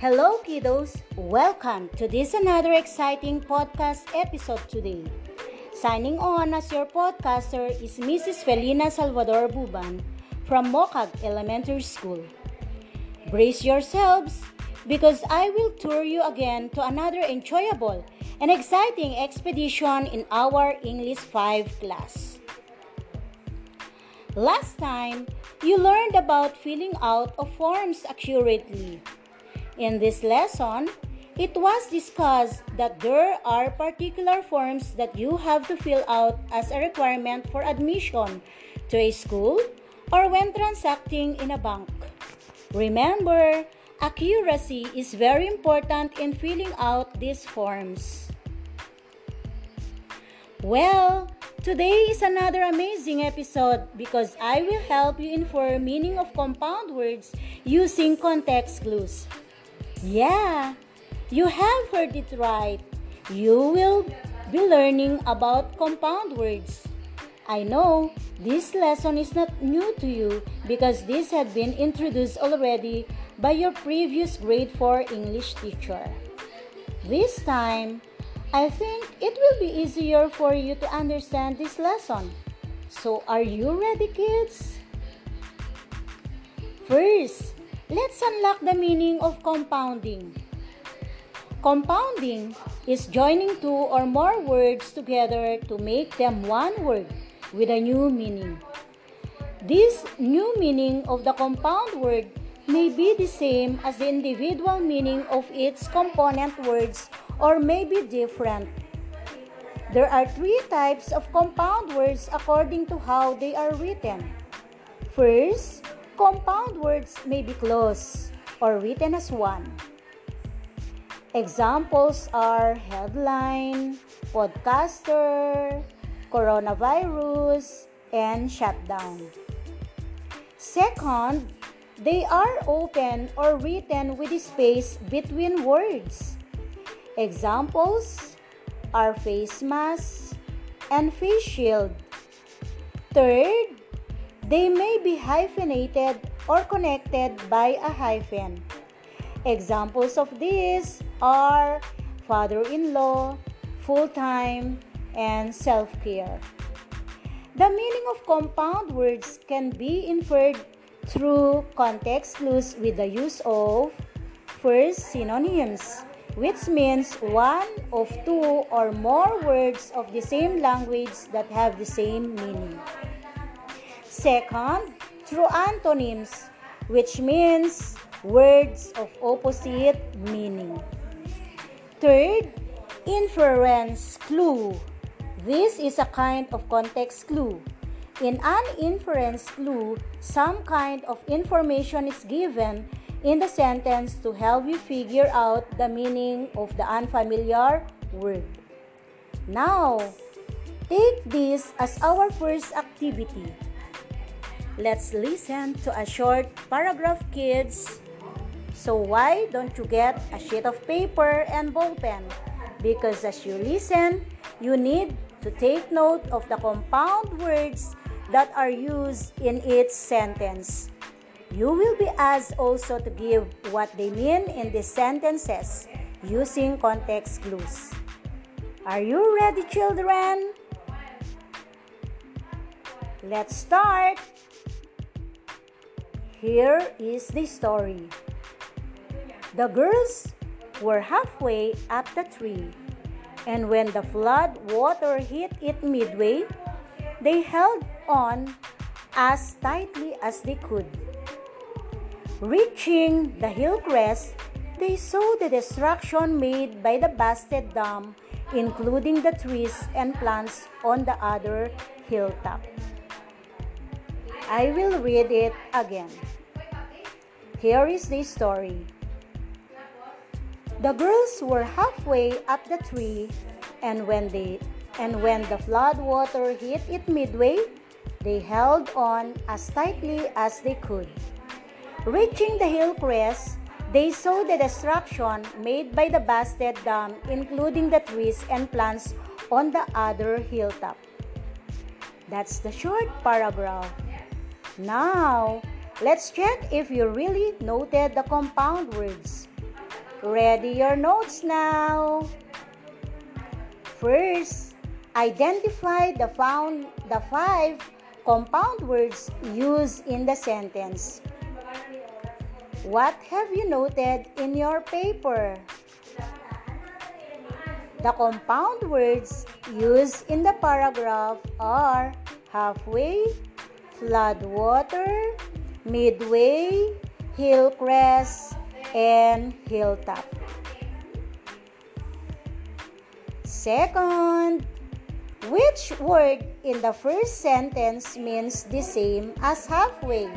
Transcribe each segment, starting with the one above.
Hello, kiddos. Welcome to this another exciting podcast episode today. Signing on as your podcaster is Mrs. Felina Salvador Buban from Mocag Elementary School. Brace yourselves because I will tour you again to another enjoyable and exciting expedition in our English 5 class. Last time, you learned about filling out of forms accurately. In this lesson, it was discussed that there are particular forms that you have to fill out as a requirement for admission to a school or when transacting in a bank. Remember, accuracy is very important in filling out these forms. Well, today is another amazing episode because I will help you infer meaning of compound words using context clues. Yeah, you have heard it right. You will be learning about compound words. I know this lesson is not new to you because this had been introduced already by your previous grade 4 English teacher. This time, I think it will be easier for you to understand this lesson. So, are you ready, kids? First, let's unlock the meaning of compounding. Compounding is joining two or more words together to make them one word with a new meaning. This new meaning of the compound word may be the same as the individual meaning of its component words or may be different. There are three types of compound words according to how they are written. First, compound words may be close or written as one. Examples are headline, podcaster, coronavirus, and shutdown. Second, they are open or written with space between words. Examples are face mask and face shield. Third, they may be hyphenated or connected by a hyphen. Examples of these are father in law, full time, and self care. The meaning of compound words can be inferred through context clues with the use of first synonyms, which means one of two or more words of the same language that have the same meaning. Second, through antonyms, which means words of opposite meaning. Third, inference clue. This is a kind of context clue. In an inference clue, some kind of information is given in the sentence to help you figure out the meaning of the unfamiliar word. Now, take this as our first activity. Let's listen to a short paragraph, kids. So why don't you get a sheet of paper and ball pen? Because as you listen, you need to take note of the compound words that are used in each sentence. You will be asked also to give what they mean in the sentences using context clues. Are you ready, children? Let's start. Here is the story. The girls were halfway up the tree, and when the flood water hit it midway, they held on as tightly as they could. Reaching the hill crest, they saw the destruction made by the busted dam, including the trees and plants on the other hilltop. I will read it again. Here is the story. The girls were halfway up the tree, and when they and when the flood water hit it midway, they held on as tightly as they could. Reaching the hill crest, they saw the destruction made by the busted dam, including the trees and plants on the other hilltop. That's the short paragraph. Now, let's check if you really noted the compound words. ready your notes now. First, identify the found the five compound words used in the sentence. What have you noted in your paper? The compound words used in the paragraph are halfway, floodwater, midway, hillcrest, and hilltop. Second, which word in the first sentence means the same as halfway?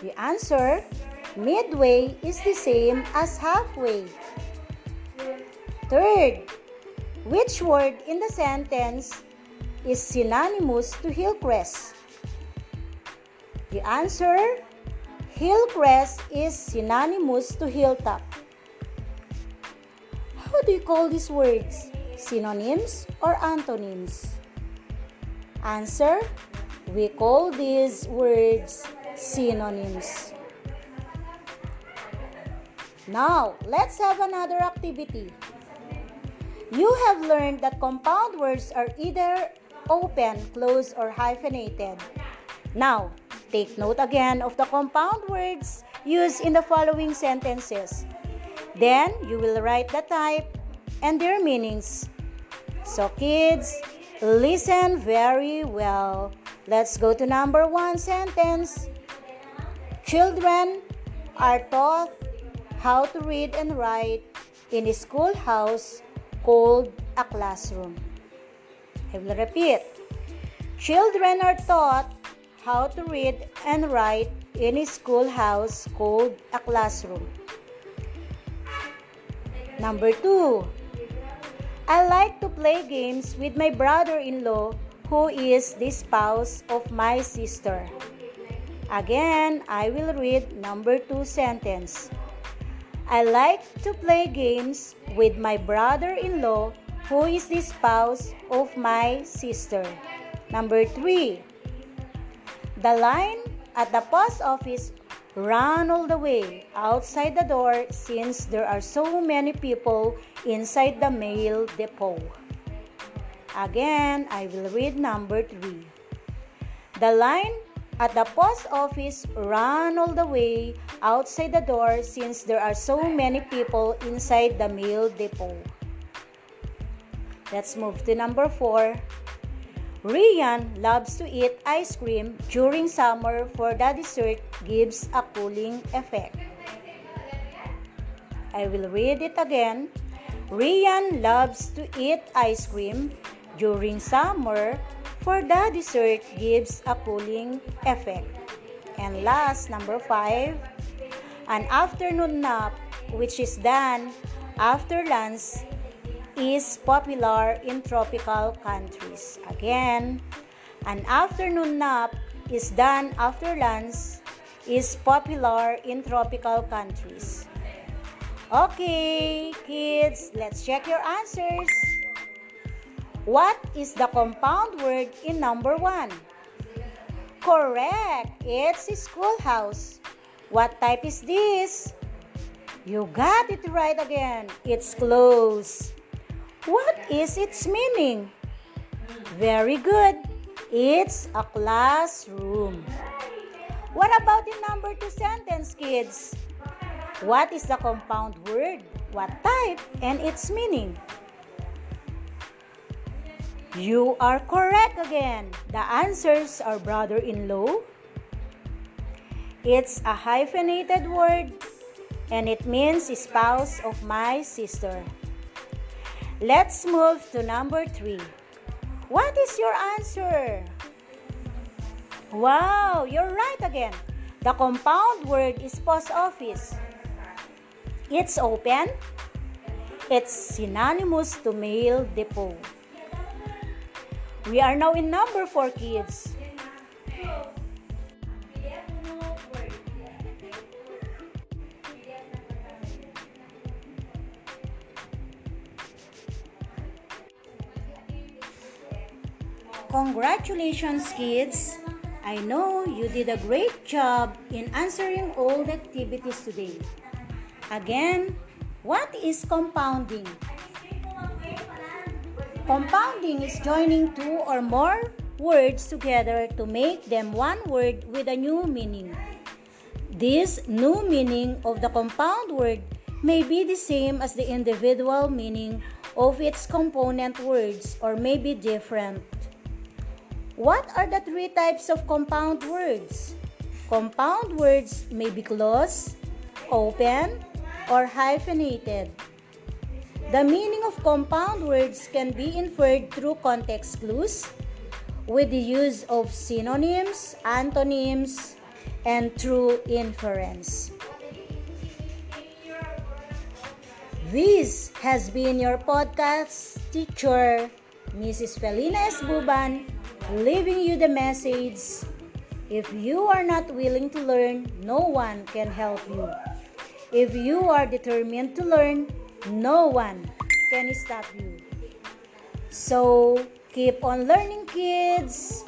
The answer, midway is the same as halfway. Third, which word in the sentence is synonymous to hillcrest? The answer, hillcrest is synonymous to hilltop. How do you call these words? Synonyms or antonyms? Answer, we call these words synonyms. Now, let's have another activity. You have learned that compound words are either open, closed, or hyphenated. Now, take note again of the compound words used in the following sentences. Then, you will write the type and their meanings. So, kids, listen very well. Let's go to number one sentence. Children are taught how to read and write in a schoolhouse called a classroom. I will repeat. Children are taught how to read and write in a schoolhouse called a classroom. Number two, I like to play games with my brother in law who is the spouse of my sister. Again, I will read number two sentence. I like to play games with my brother in law, who is the spouse of my sister. Number three, the line at the post office ran all the way outside the door since there are so many people inside the mail depot. Again, I will read number three. The line at the post office ran all the way outside the door since there are so many people inside the mail depot. Let's move to number 4. Rian loves to eat ice cream during summer for the dessert gives a cooling effect. I will read it again. Rian loves to eat ice cream during summer for the dessert gives a cooling effect. And last, number five, an afternoon nap, which is done after lunch, is popular in tropical countries. Again, an afternoon nap is done after lunch is popular in tropical countries. Okay, kids, let's check your answers. What is the compound word in number one? Correct. It's a schoolhouse. What type is this? You got it right again. It's close. What is its meaning? Very good. It's a classroom. What about the number two sentence, kids? What is the compound word? What type and its meaning? You are correct again. The answers are brother in law. It's a hyphenated word and it means spouse of my sister. Let's move to number three. What is your answer? Wow, you're right again. The compound word is post office. It's open. It's synonymous to mail depot. We are now in number 4 kids. Congratulations kids! I know you did a great job in answering all the activities today. Again, what is compounding? Compounding is joining two or more words together to make them one word with a new meaning. This new meaning of the compound word may be the same as the individual meaning of its component words or may be different. What are the three types of compound words? Compound words may be closed, open, or hyphenated. The meaning of compound words can be inferred through context clues with the use of synonyms, antonyms, and through inference. This has been your podcast teacher, Mrs. Felina S. Buban, leaving you the message if you are not willing to learn, no one can help you. If you are determined to learn, no one can stop you. So, keep on learning, kids.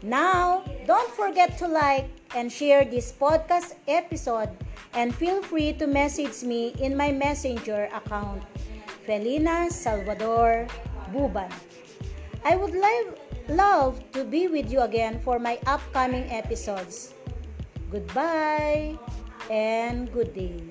Now, don't forget to like and share this podcast episode and feel free to message me in my messenger account, Felina Salvador Buban. I would love love to be with you again for my upcoming episodes. Goodbye and good day.